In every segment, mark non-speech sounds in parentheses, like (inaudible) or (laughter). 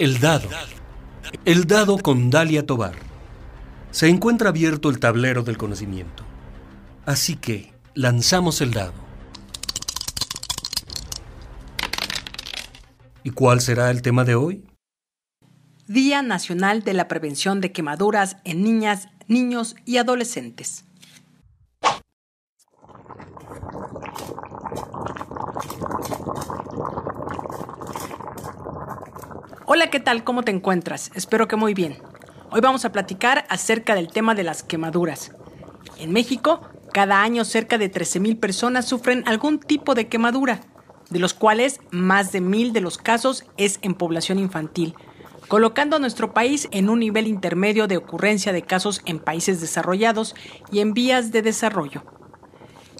El dado. El dado con Dalia Tobar. Se encuentra abierto el tablero del conocimiento. Así que lanzamos el dado. ¿Y cuál será el tema de hoy? Día Nacional de la Prevención de Quemaduras en Niñas, Niños y Adolescentes. Hola, ¿qué tal? ¿Cómo te encuentras? Espero que muy bien. Hoy vamos a platicar acerca del tema de las quemaduras. En México, cada año cerca de 13.000 personas sufren algún tipo de quemadura, de los cuales más de mil de los casos es en población infantil, colocando a nuestro país en un nivel intermedio de ocurrencia de casos en países desarrollados y en vías de desarrollo.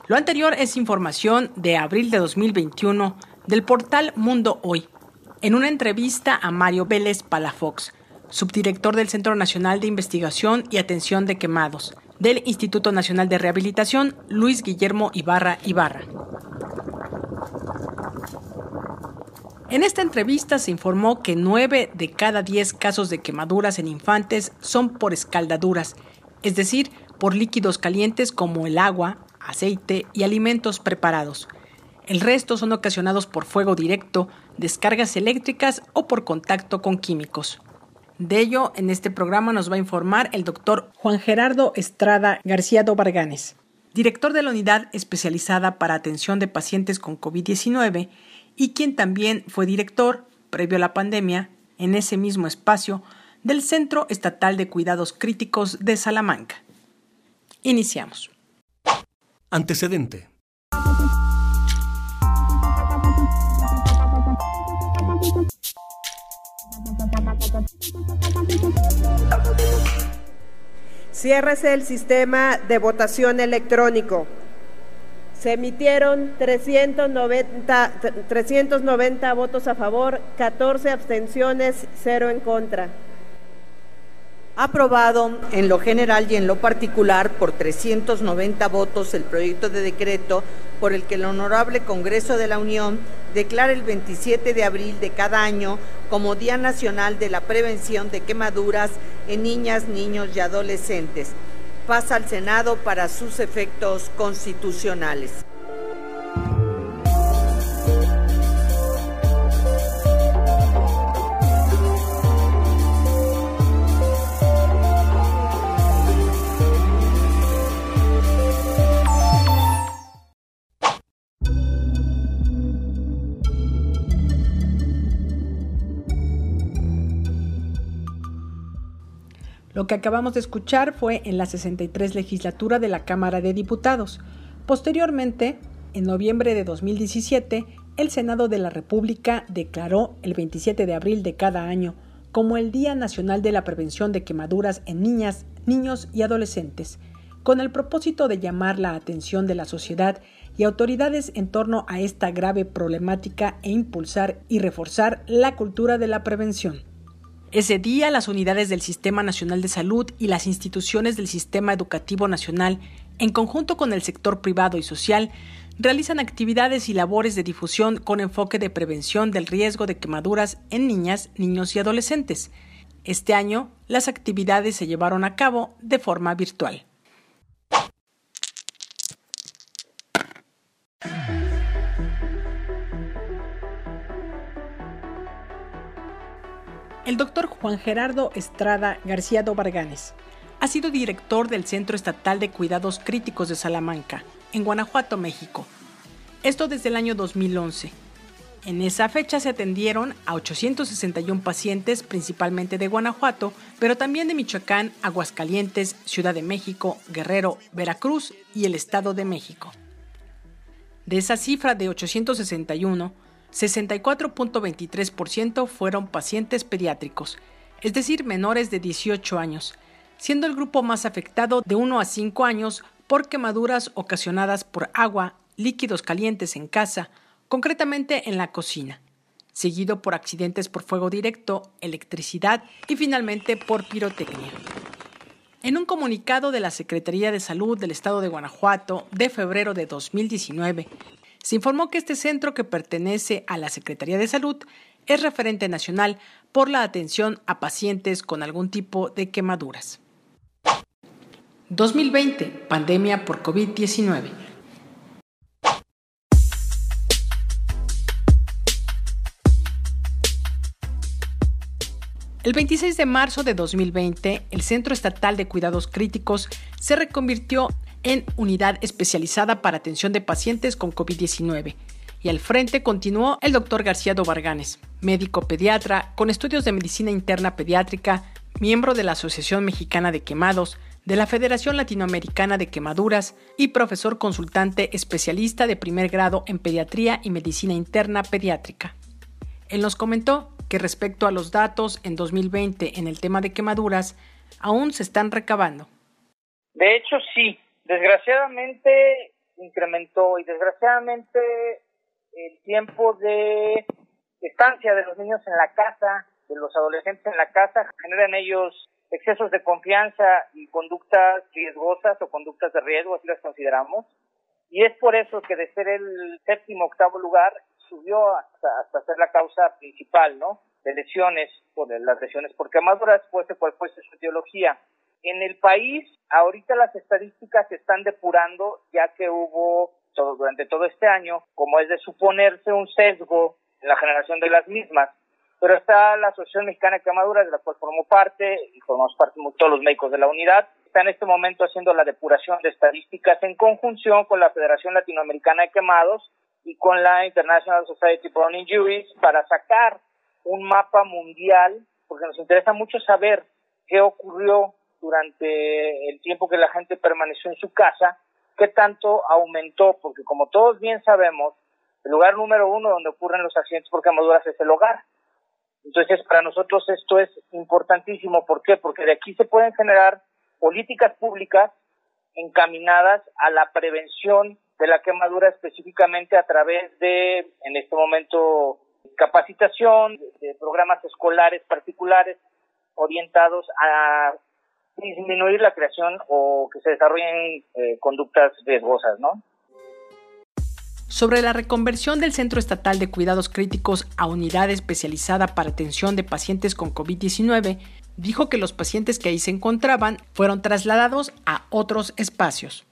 Lo anterior es información de abril de 2021 del portal Mundo Hoy, en una entrevista a Mario Vélez Palafox, subdirector del Centro Nacional de Investigación y Atención de Quemados, del Instituto Nacional de Rehabilitación Luis Guillermo Ibarra Ibarra. En esta entrevista se informó que 9 de cada 10 casos de quemaduras en infantes son por escaldaduras, es decir, por líquidos calientes como el agua, aceite y alimentos preparados. El resto son ocasionados por fuego directo, descargas eléctricas o por contacto con químicos. De ello, en este programa nos va a informar el doctor Juan Gerardo Estrada García Dobarganes, director de la unidad especializada para atención de pacientes con COVID-19 y quien también fue director, previo a la pandemia, en ese mismo espacio, del Centro Estatal de Cuidados Críticos de Salamanca. Iniciamos. Antecedente. Ciérrese el sistema de votación electrónico. Se emitieron 390, 390 votos a favor, 14 abstenciones, 0 en contra aprobado en lo general y en lo particular por 390 votos el proyecto de decreto por el que el Honorable Congreso de la Unión declara el 27 de abril de cada año como Día Nacional de la Prevención de Quemaduras en Niñas, Niños y Adolescentes. Pasa al Senado para sus efectos constitucionales. Lo que acabamos de escuchar fue en la 63 legislatura de la Cámara de Diputados. Posteriormente, en noviembre de 2017, el Senado de la República declaró el 27 de abril de cada año como el Día Nacional de la Prevención de Quemaduras en Niñas, Niños y Adolescentes, con el propósito de llamar la atención de la sociedad y autoridades en torno a esta grave problemática e impulsar y reforzar la cultura de la prevención. Ese día, las unidades del Sistema Nacional de Salud y las instituciones del Sistema Educativo Nacional, en conjunto con el sector privado y social, realizan actividades y labores de difusión con enfoque de prevención del riesgo de quemaduras en niñas, niños y adolescentes. Este año, las actividades se llevaron a cabo de forma virtual. El doctor Juan Gerardo Estrada García Dobarganes ha sido director del Centro Estatal de Cuidados Críticos de Salamanca, en Guanajuato, México. Esto desde el año 2011. En esa fecha se atendieron a 861 pacientes, principalmente de Guanajuato, pero también de Michoacán, Aguascalientes, Ciudad de México, Guerrero, Veracruz y el Estado de México. De esa cifra de 861, 64.23% fueron pacientes pediátricos, es decir, menores de 18 años, siendo el grupo más afectado de 1 a 5 años por quemaduras ocasionadas por agua, líquidos calientes en casa, concretamente en la cocina, seguido por accidentes por fuego directo, electricidad y finalmente por pirotecnia. En un comunicado de la Secretaría de Salud del Estado de Guanajuato de febrero de 2019, Se informó que este centro, que pertenece a la Secretaría de Salud, es referente nacional por la atención a pacientes con algún tipo de quemaduras. 2020, pandemia por COVID-19. El 26 de marzo de 2020, el Centro Estatal de Cuidados Críticos se reconvirtió en unidad especializada para atención de pacientes con COVID-19 y al frente continuó el doctor García Dobarganes, médico pediatra con estudios de medicina interna pediátrica, miembro de la Asociación Mexicana de Quemados, de la Federación Latinoamericana de Quemaduras y profesor consultante especialista de primer grado en pediatría y medicina interna pediátrica. Él nos comentó que respecto a los datos en 2020 en el tema de quemaduras, aún se están recabando. De hecho, sí. Desgraciadamente incrementó y desgraciadamente el tiempo de estancia de los niños en la casa, de los adolescentes en la casa, genera en ellos excesos de confianza y conductas riesgosas o conductas de riesgo, así las consideramos. Y es por eso que de ser el séptimo, octavo lugar, subió hasta, hasta ser la causa principal, ¿no? De lesiones, por las lesiones por quemaduras, fuese cual fuese su etiología. En el país, ahorita las estadísticas se están depurando, ya que hubo durante todo este año, como es de suponerse un sesgo en la generación de las mismas. Pero está la Asociación Mexicana de Quemaduras, de la cual formo parte, y formamos parte todos los médicos de la unidad. Está en este momento haciendo la depuración de estadísticas en conjunción con la Federación Latinoamericana de Quemados y con la International Society for Injuries para sacar un mapa mundial, porque nos interesa mucho saber qué ocurrió durante el tiempo que la gente permaneció en su casa qué tanto aumentó, porque como todos bien sabemos, el lugar número uno donde ocurren los accidentes por quemaduras es el hogar. Entonces, para nosotros esto es importantísimo. ¿Por qué? Porque de aquí se pueden generar políticas públicas encaminadas a la prevención de la quemadura específicamente a través de, en este momento, capacitación, de programas escolares particulares orientados a disminuir la creación o que se desarrollen eh, conductas riesgosas, ¿no? Sobre la reconversión del Centro Estatal de Cuidados Críticos a unidad especializada para atención de pacientes con COVID-19, dijo que los pacientes que ahí se encontraban fueron trasladados a otros espacios.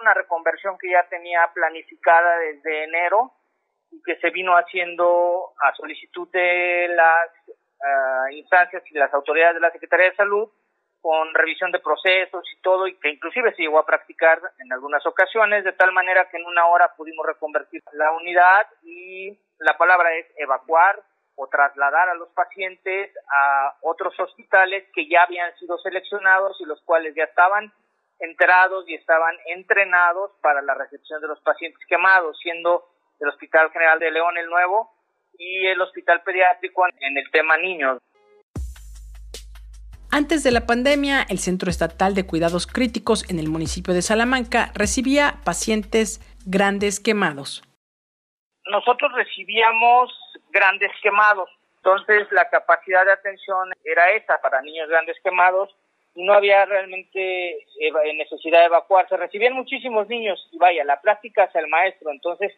Una reconversión que ya tenía planificada desde enero y que se vino haciendo a solicitud de las ah, instancias y de las autoridades de la Secretaría de Salud con revisión de procesos y todo, y que inclusive se llegó a practicar en algunas ocasiones, de tal manera que en una hora pudimos reconvertir la unidad y la palabra es evacuar o trasladar a los pacientes a otros hospitales que ya habían sido seleccionados y los cuales ya estaban enterados y estaban entrenados para la recepción de los pacientes quemados, siendo el Hospital General de León el nuevo y el Hospital Pediátrico en el tema niños. Antes de la pandemia, el Centro Estatal de Cuidados Críticos en el municipio de Salamanca recibía pacientes grandes quemados. Nosotros recibíamos grandes quemados, entonces la capacidad de atención era esa para niños grandes quemados y no había realmente necesidad de evacuarse. Recibían muchísimos niños y vaya, la práctica hacia el maestro, entonces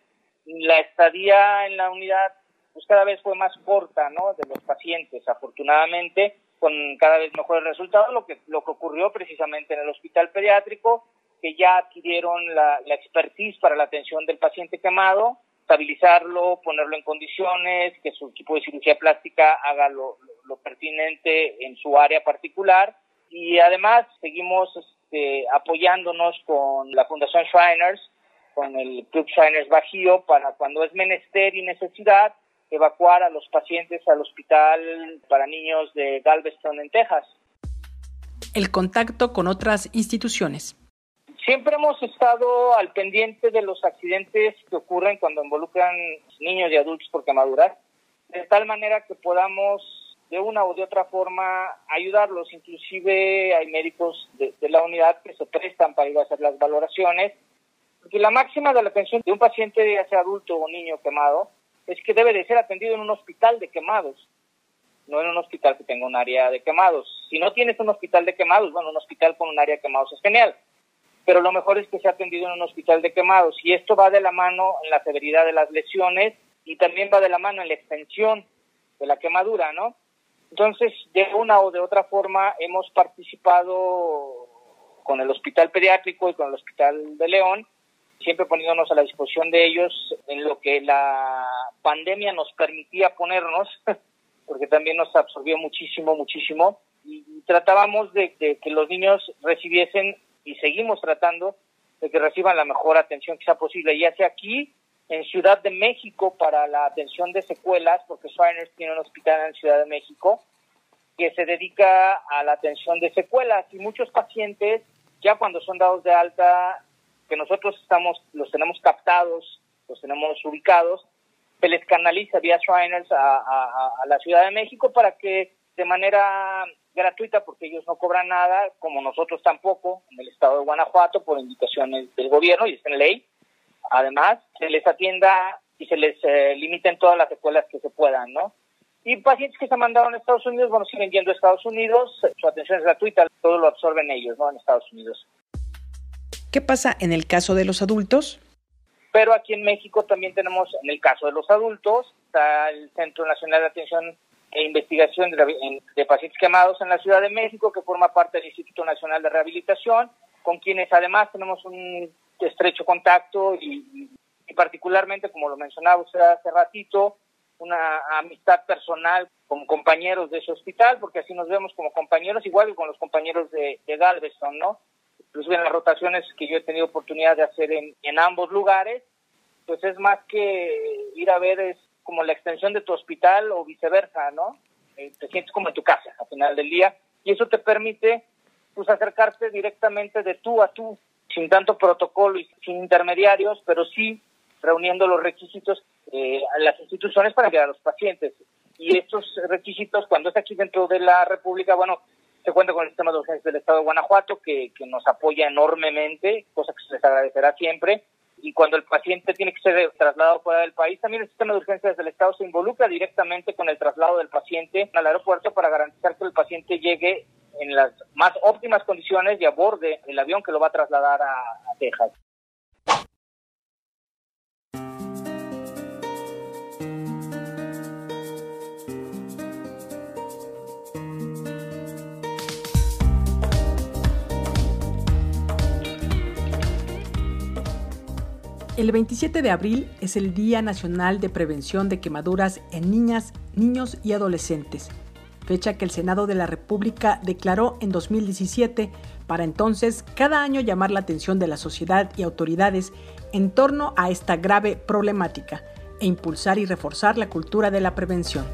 la estadía en la unidad pues cada vez fue más corta, ¿no? De los pacientes, afortunadamente con cada vez mejores resultados, lo que, lo que ocurrió precisamente en el hospital pediátrico, que ya adquirieron la, la expertise para la atención del paciente quemado, estabilizarlo, ponerlo en condiciones, que su equipo de cirugía plástica haga lo, lo, pertinente en su área particular. Y además seguimos este, apoyándonos con la Fundación Shriners, con el Club Shriners Bajío, para cuando es menester y necesidad, evacuar a los pacientes al hospital para niños de Galveston, en Texas. El contacto con otras instituciones. Siempre hemos estado al pendiente de los accidentes que ocurren cuando involucran niños y adultos por quemaduras, de tal manera que podamos de una u de otra forma ayudarlos. Inclusive hay médicos de, de la unidad que se prestan para ir a hacer las valoraciones, porque la máxima de la atención de un paciente, ya sea adulto o niño quemado, es que debe de ser atendido en un hospital de quemados, no en un hospital que tenga un área de quemados. Si no tienes un hospital de quemados, bueno, un hospital con un área de quemados es genial. pero lo mejor es que se ha atendido en un hospital de quemados y esto va de la mano en la severidad de las lesiones y también va de la mano en la extensión de la quemadura, ¿no? Entonces, de una o de otra forma hemos participado con el Hospital Pediátrico y con el Hospital de León, siempre poniéndonos a la disposición de ellos en lo que la pandemia nos permitía ponernos, (laughs) porque también nos absorbió muchísimo, muchísimo, y, tratábamos de, que los niños recibiesen, y seguimos tratando, de que reciban la mejor atención que sea posible, ya sea aquí en Ciudad de México para la atención de secuelas, porque Shriners tiene un hospital en Ciudad de México que se dedica a la atención de secuelas y muchos pacientes ya cuando son dados de alta, que nosotros estamos los tenemos captados, los tenemos ubicados, se les canaliza vía Shriners a, la Ciudad de México para que de manera gratuita, porque ellos no cobran nada, como nosotros tampoco, en el estado de Guanajuato, por indicaciones del gobierno y está en ley, Además, se les atienda y se les eh, limiten todas las escuelas que se puedan, ¿no? Y pacientes que se mandaron a Estados Unidos, bueno, siguen yendo a Estados Unidos, su atención es gratuita, todo lo absorben ellos, ¿no? En Estados Unidos. ¿Qué pasa en el caso de los adultos? Pero aquí en México también tenemos, en el caso de los adultos, está el Centro Nacional de Atención e Investigación de, Pacientes Quemados en la Ciudad de México, que forma parte del Instituto Nacional de Rehabilitación, con quienes además tenemos un estrecho contacto y, particularmente, como lo mencionaba usted hace ratito, una amistad personal con compañeros de ese hospital, porque así nos vemos como compañeros, igual que con los compañeros de, de Galveston, ¿no? Inclusive en las rotaciones que yo he tenido oportunidad de hacer en, en ambos lugares, pues es más que ir a ver, es como la extensión de tu hospital o viceversa, ¿no? Eh, te sientes como en tu casa al final del día y eso te permite pues acercarte directamente de tú a tú sin tanto protocolo y sin intermediarios, pero sí reuniendo los requisitos eh, a las instituciones para enviar a los pacientes. Y estos requisitos, cuando es aquí dentro de la República, bueno, se cuenta con el sistema de urgencias del Estado de Guanajuato, que, que nos apoya enormemente, cosa que se les agradecerá siempre. Y cuando el paciente tiene que ser trasladado fuera del país, también el sistema de urgencias del Estado se involucra directamente con el traslado del paciente al aeropuerto para garantizar que el paciente llegue en las más óptimas condiciones y aborde el avión que lo va a trasladar a, Texas. El 27 de abril es el Día Nacional de Prevención de Quemaduras en Niñas, Niños y Adolescentes fecha que el Senado de la República declaró en 2017 para entonces cada año llamar la atención de la sociedad y autoridades en torno a esta grave problemática e impulsar y reforzar la cultura de la prevención.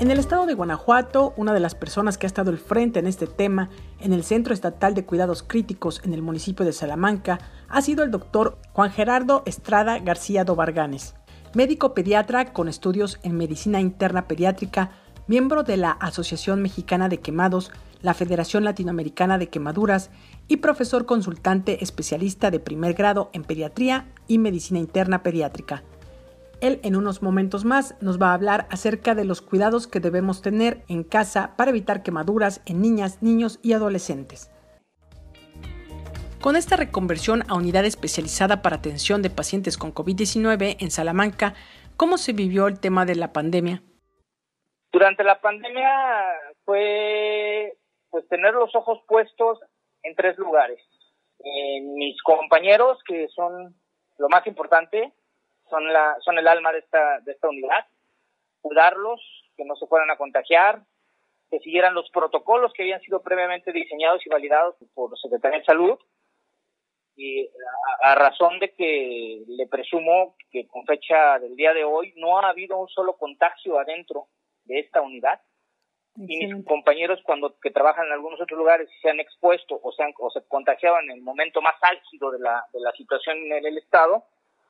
En el estado de Guanajuato, una de las personas que ha estado al frente en este tema en el Centro Estatal de Cuidados Críticos en el municipio de Salamanca ha sido el doctor Juan Gerardo Estrada García Dobarganes, médico pediatra con estudios en medicina interna pediátrica miembro de la Asociación Mexicana de Quemados, la Federación Latinoamericana de Quemaduras y profesor consultante especialista de primer grado en pediatría y medicina interna pediátrica. Él en unos momentos más nos va a hablar acerca de los cuidados que debemos tener en casa para evitar quemaduras en niñas, niños y adolescentes. Con esta reconversión a unidad especializada para atención de pacientes con COVID-19 en Salamanca, ¿cómo se vivió el tema de la pandemia? Durante la pandemia fue pues tener los ojos puestos en tres lugares. En mis compañeros, que son lo más importante, son la son el alma de esta unidad, cuidarlos, que no se fueran a contagiar, que siguieran los protocolos que habían sido previamente diseñados y validados por Secretaría de Salud. Y a, a, razón de que le presumo que con fecha del día de hoy no ha habido un solo contagio adentro de esta unidad. Y mis compañeros cuando que trabajan en algunos otros lugares se han expuesto o se, han, o se contagiaban en el momento más álgido de la, de la situación en el Estado,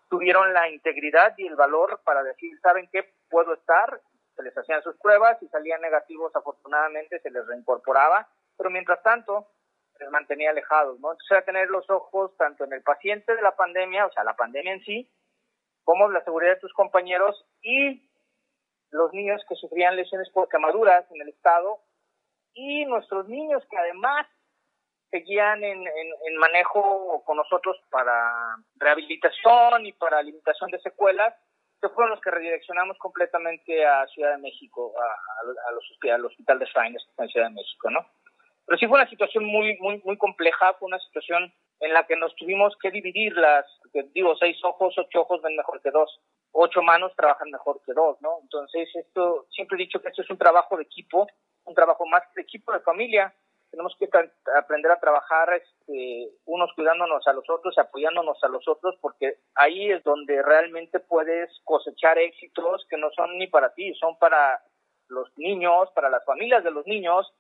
tuvieron la integridad y el valor para decir, ¿saben qué? Puedo estar, se les hacían sus pruebas y salían negativos, afortunadamente se les reincorporaba, pero mientras tanto les mantenía alejados, ¿no? Entonces era tener los ojos tanto en el paciente de la pandemia, o sea, la pandemia en sí, como la seguridad de tus compañeros y los niños que sufrían lesiones por quemaduras en el estado y nuestros niños que además seguían en, en, manejo con nosotros para rehabilitación y para limitación de secuelas, que fueron los que redireccionamos completamente a Ciudad de México, a, los, al Hospital de Sainz en Ciudad de México, ¿no? Pero sí fue una situación muy, muy, muy compleja, fue una situación en la que nos tuvimos que dividir las, digo, seis ojos, ocho ojos ven mejor que dos, ocho manos trabajan mejor que dos, ¿no? Entonces, esto, siempre he dicho que esto es un trabajo de equipo, un trabajo más de equipo de familia, tenemos que aprender a trabajar este, unos cuidándonos a los otros, apoyándonos a los otros, porque ahí es donde realmente puedes cosechar éxitos que no son ni para ti, son para los niños, para las familias de los niños,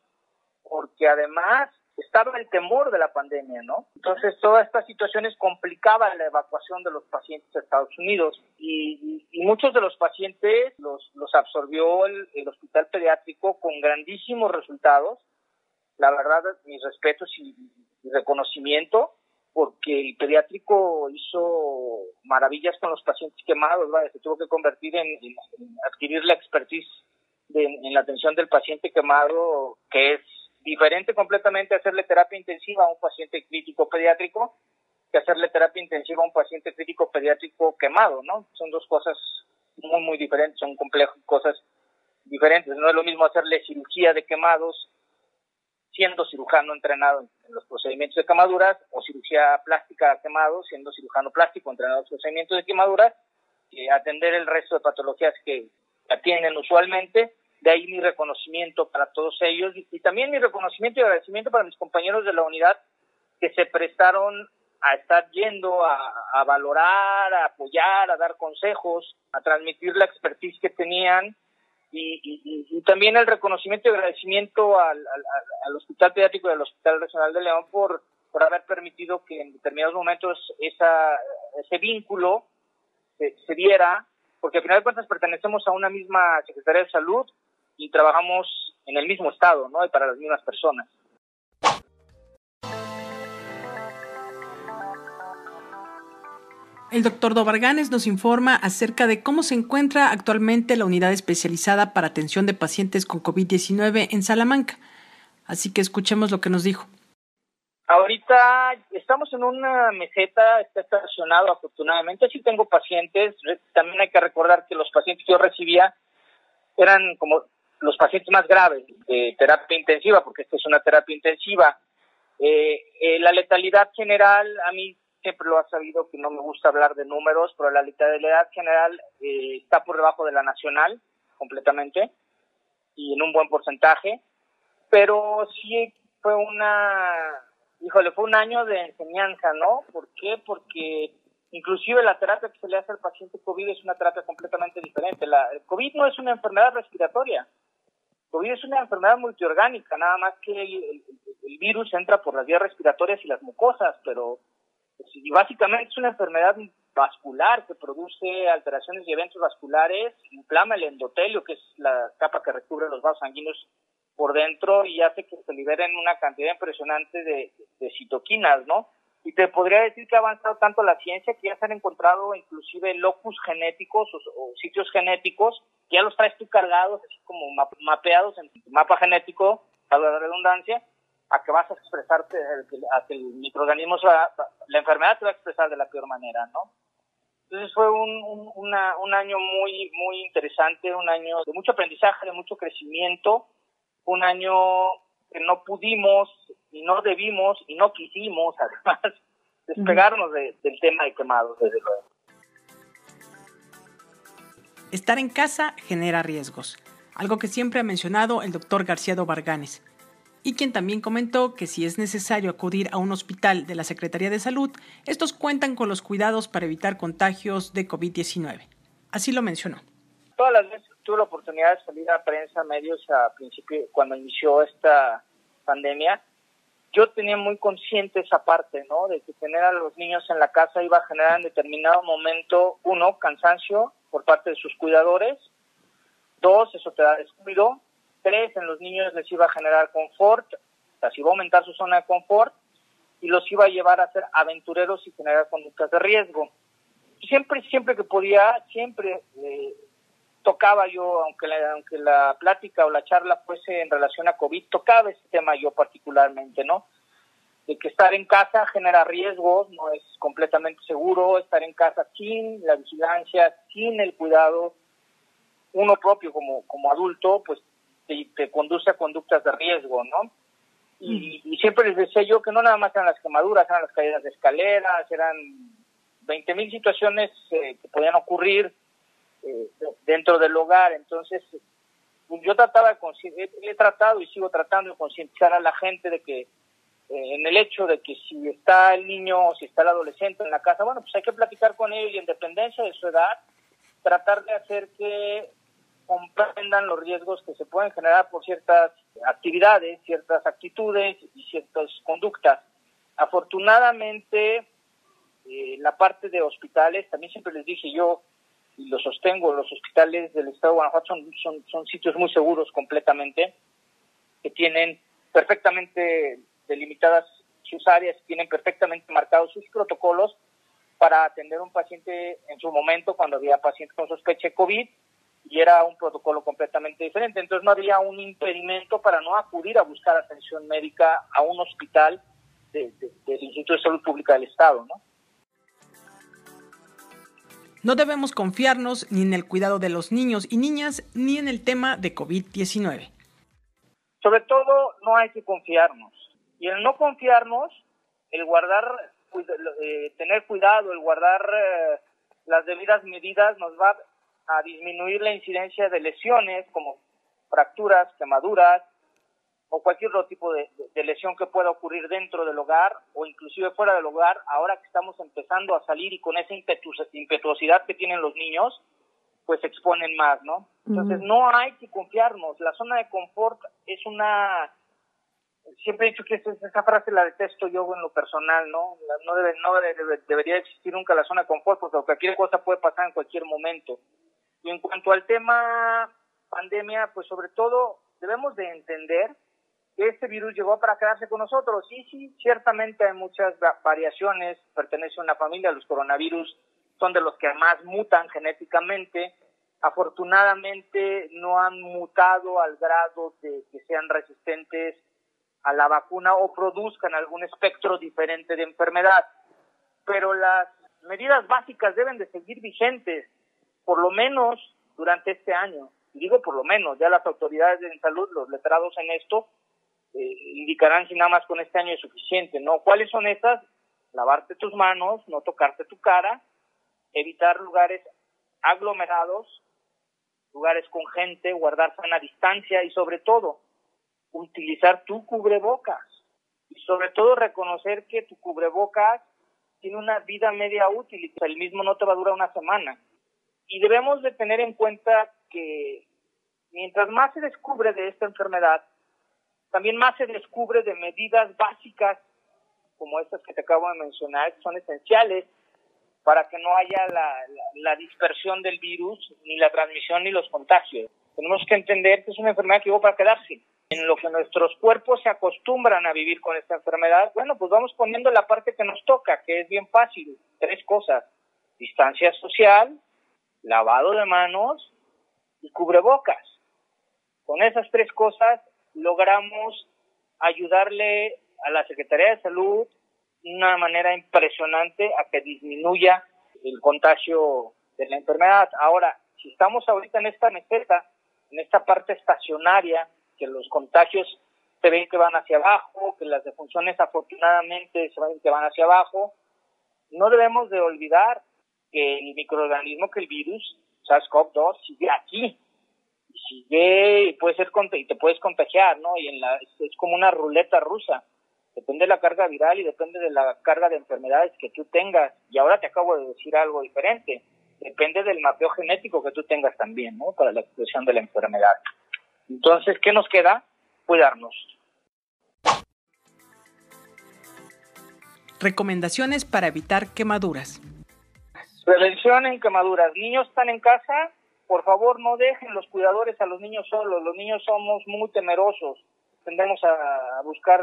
porque además estaba el temor de la pandemia, ¿no? Entonces, todas estas situaciones complicaban la evacuación de los pacientes a Estados Unidos y, muchos de los pacientes los, absorbió el, hospital pediátrico con grandísimos resultados la verdad, mis respetos y, reconocimiento, porque el pediátrico hizo maravillas con los pacientes quemados, se tuvo que convertir en, adquirir la expertise en la atención del paciente quemado, que es diferente completamente hacerle terapia intensiva a un paciente crítico pediátrico que hacerle terapia intensiva a un paciente crítico pediátrico quemado, ¿no? Son dos cosas muy, muy diferentes, son complejas, cosas diferentes. No es lo mismo hacerle cirugía de quemados siendo cirujano entrenado en los procedimientos de quemaduras o cirugía plástica quemado, siendo cirujano plástico entrenado en los procedimientos de quemaduras, y atender el resto de patologías que atienden usualmente. De ahí mi reconocimiento para todos ellos y, también mi reconocimiento y agradecimiento para mis compañeros de la unidad que se prestaron a estar yendo a, valorar, a apoyar, a dar consejos, a transmitir la expertise que tenían y, también el reconocimiento y agradecimiento al, Hospital Pediátrico y al Hospital Regional de León por, por haber permitido que en determinados momentos esa, ese vínculo se, se diera, porque al final de cuentas pertenecemos a una misma Secretaría de Salud y trabajamos en el mismo estado, ¿no? Y para las mismas personas. El doctor Dobarganes nos informa acerca de cómo se encuentra actualmente la unidad especializada para atención de pacientes con COVID-19 en Salamanca. Así que escuchemos lo que nos dijo. Ahorita estamos en una meseta, está estacionado afortunadamente. Sí tengo pacientes. También hay que recordar que los pacientes que yo recibía eran como los pacientes más graves de terapia intensiva, porque esta es una terapia intensiva. Eh, eh, la letalidad general a mí siempre lo ha sabido que no me gusta hablar de números, pero la letalidad general eh, está por debajo de la nacional completamente y en un buen porcentaje, pero sí fue una, híjole, fue un año de enseñanza, ¿no? ¿Por qué? Porque inclusive la terapia que se le hace al paciente COVID es una terapia completamente diferente. La, el COVID no es una enfermedad respiratoria, COVID es una enfermedad multiorgánica, nada más que el, virus entra por las vías respiratorias y las mucosas, pero y básicamente es una enfermedad vascular que produce alteraciones y eventos vasculares, inflama el endotelio, que es la capa que recubre los vasos sanguíneos por dentro y hace que se liberen una cantidad impresionante de, citoquinas, ¿no? Y te podría decir que ha avanzado tanto la ciencia que ya se han encontrado inclusive locus genéticos o, sitios genéticos, que ya los traes tú cargados, así como mapeados en tu mapa genético, para la redundancia, a que vas a expresarte, a que el microorganismo, la enfermedad te va a expresar de la peor manera, ¿no? Entonces fue un, un año muy, muy interesante, un año de mucho aprendizaje, de mucho crecimiento, un año que no pudimos y no debimos y no quisimos, (laughs) además, despegarnos del tema de quemados, desde luego. Estar en casa genera riesgos, algo que siempre ha mencionado el doctor García Varganes y quien también comentó que si es necesario acudir a un hospital de la Secretaría de Salud, estos cuentan con los cuidados para evitar contagios de COVID-19. Así lo mencionó. Todas las veces tuve la oportunidad de salir a prensa, medios, a principio, cuando inició esta pandemia, yo tenía muy consciente esa parte, ¿no? De que tener a los niños en la casa iba a generar en determinado momento, uno, cansancio por parte de sus cuidadores, dos, eso te da descuido, Tres, en los niños les iba a generar confort, o sea, se iba a aumentar su zona de confort y los iba a llevar a ser aventureros y generar conductas de riesgo. Siempre, siempre que podía, siempre eh, tocaba yo, aunque la, aunque la plática o la charla fuese en relación a COVID, tocaba ese tema yo particularmente, ¿no? de que estar en casa genera riesgos, no es completamente seguro, estar en casa sin la vigilancia, sin el cuidado, uno propio como, como adulto, pues te, te conduce a conductas de riesgo, ¿no? Y, y, siempre les decía yo que no nada más eran las quemaduras, eran las caídas de escaleras, eran 20 mil situaciones eh, que podían ocurrir eh, dentro del hogar. Entonces, yo trataba de, he tratado y sigo tratando de concientizar a la gente de que eh, en el hecho de que si está el niño o si está el adolescente en la casa, bueno, pues hay que platicar con ellos y en dependencia de su edad, tratar de hacer que comprendan los riesgos que se pueden generar por ciertas actividades, ciertas actitudes y ciertas conductas. Afortunadamente, eh, la parte de hospitales, también siempre les dije yo, y lo sostengo, los hospitales del estado de Guanajuato son, son, son sitios muy seguros completamente, que tienen perfectamente delimitadas sus áreas, tienen perfectamente marcados sus protocolos para atender a un paciente en su momento cuando había pacientes con sospecha de COVID y era un protocolo completamente diferente. Entonces no había un impedimento para no acudir a buscar atención médica a un hospital de, del Instituto de Salud Pública del Estado, ¿no? No debemos confiarnos ni en el cuidado de los niños y niñas ni en el tema de COVID-19. Sobre todo, no hay que confiarnos. Y el no confiarnos, el guardar, eh, tener cuidado, el guardar eh, las debidas medidas nos va a disminuir la incidencia de lesiones como fracturas, quemaduras, o cualquier otro tipo de, lesión que pueda ocurrir dentro del hogar o inclusive fuera del hogar, ahora que estamos empezando a salir y con esa impetuosidad que tienen los niños, pues se exponen más, ¿no? Entonces no hay que confiarnos, la zona de confort es una siempre he dicho que esa, frase la detesto yo en lo personal, ¿no? No, debe, no debería existir nunca la zona de confort porque cualquier cosa puede pasar en cualquier momento. Y en cuanto al tema pandemia, pues sobre todo debemos de entender este virus llegó para quedarse con nosotros. Sí, sí, ciertamente hay muchas variaciones, pertenece a una familia, los coronavirus son de los que más mutan genéticamente. Afortunadamente no han mutado al grado de que sean resistentes a la vacuna o produzcan algún espectro diferente de enfermedad. Pero las medidas básicas deben de seguir vigentes, por lo menos durante este año. Y digo por lo menos, ya las autoridades de salud, los letrados en esto, eh, indicarán si nada más con este año es suficiente, ¿no? ¿Cuáles son esas? Lavarte tus manos, no tocarte tu cara, evitar lugares aglomerados, lugares con gente, guardar sana distancia y sobre todo utilizar tu cubrebocas y sobre todo reconocer que tu cubrebocas tiene una vida media útil y el mismo no te va a durar una semana. Y debemos de tener en cuenta que mientras más se descubre de esta enfermedad, también más se descubre de medidas básicas como estas que te acabo de mencionar, que son esenciales para que no haya la, la, dispersión del virus, ni la transmisión, ni los contagios. Tenemos que entender que es una enfermedad que llegó para quedarse. En lo que nuestros cuerpos se acostumbran a vivir con esta enfermedad, bueno, pues vamos poniendo la parte que nos toca, que es bien fácil. Tres cosas. Distancia social, lavado de manos y cubrebocas. Con esas tres cosas logramos ayudarle a la Secretaría de Salud de una manera impresionante a que disminuya el contagio de la enfermedad. Ahora, si estamos ahorita en esta meseta, en esta parte estacionaria, que los contagios se ven que van hacia abajo, que las defunciones afortunadamente se ven que van hacia abajo, no debemos de olvidar que el microorganismo, que el virus SARS-CoV-2 sigue aquí, sigue y puede ser y te puedes contagiar, ¿no? Y en la es como una ruleta rusa. Depende de la carga viral y depende de la carga de enfermedades que tú tengas. Y ahora te acabo de decir algo diferente. Depende del mapeo genético que tú tengas también, ¿no? Para la expresión de la enfermedad. Entonces, ¿qué nos queda? Cuidarnos. Recomendaciones para evitar quemaduras. Prevención en quemaduras. Niños están en casa, por favor no dejen los cuidadores a los niños solos, los niños somos muy temerosos, tendemos a buscar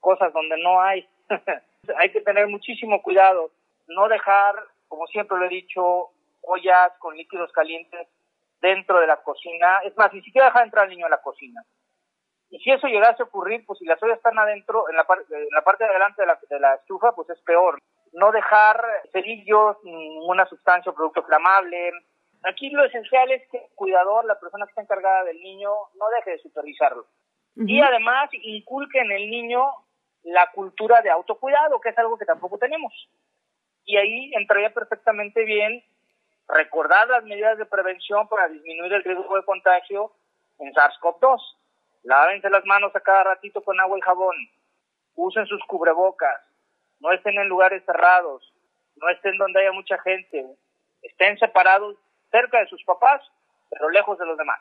cosas donde no hay. (laughs) hay que tener muchísimo cuidado, no dejar, como siempre lo he dicho, ollas con líquidos calientes dentro de la cocina, es más, ni siquiera dejar entrar al niño a la cocina. Y si eso llegase a ocurrir, pues si las ollas están adentro, en la, en la parte de adelante de la, de la estufa, pues es peor. No dejar cerillos, ninguna sustancia o producto inflamable. Aquí lo esencial es que el cuidador, la persona que está encargada del niño, no deje de supervisarlo. Y además inculque en el niño la cultura de autocuidado, que es algo que tampoco tenemos. Y ahí entraría perfectamente bien recordar las medidas de prevención para disminuir el riesgo de contagio en SARS-CoV-2. Lávense las manos a cada ratito con agua y jabón. Usen sus cubrebocas. No estén en lugares cerrados. No estén donde haya mucha gente. Estén separados cerca de sus papás, pero lejos de los demás.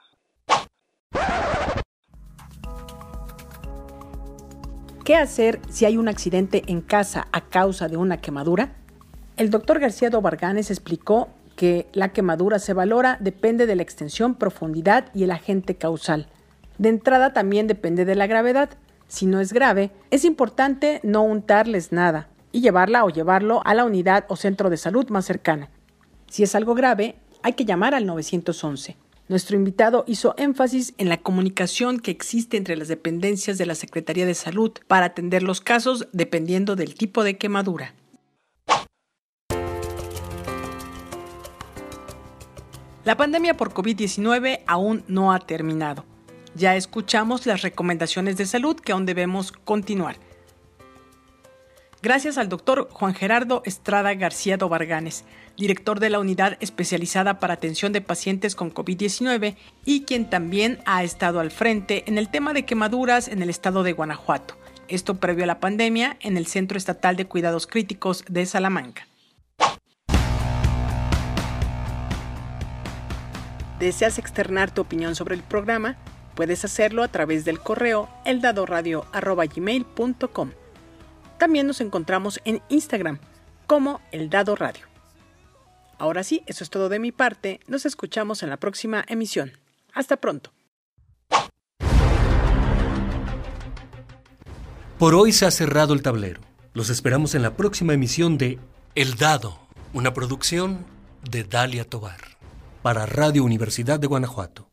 ¿Qué hacer si hay un accidente en casa a causa de una quemadura? El doctor García Dobarganes explicó que la quemadura se valora depende de la extensión, profundidad y el agente causal. De entrada también depende de la gravedad. Si no es grave, es importante no untarles nada y llevarla o llevarlo a la unidad o centro de salud más cercana. Si es algo grave, hay que llamar al 911. Nuestro invitado hizo énfasis en la comunicación que existe entre las dependencias de la Secretaría de Salud para atender los casos dependiendo del tipo de quemadura. La pandemia por COVID-19 aún no ha terminado. Ya escuchamos las recomendaciones de salud que aún debemos continuar. Gracias al doctor Juan Gerardo Estrada García Dobarganes, director de la Unidad Especializada para Atención de Pacientes con COVID-19 y quien también ha estado al frente en el tema de quemaduras en el estado de Guanajuato. Esto previo a la pandemia en el Centro Estatal de Cuidados Críticos de Salamanca. ¿Deseas externar tu opinión sobre el programa? Puedes hacerlo a través del correo eldadoradio.com. También nos encontramos en Instagram como El Dado Radio. Ahora sí, eso es todo de mi parte. Nos escuchamos en la próxima emisión. Hasta pronto. Por hoy se ha cerrado el tablero. Los esperamos en la próxima emisión de El Dado, una producción de Dalia Tobar para Radio Universidad de Guanajuato.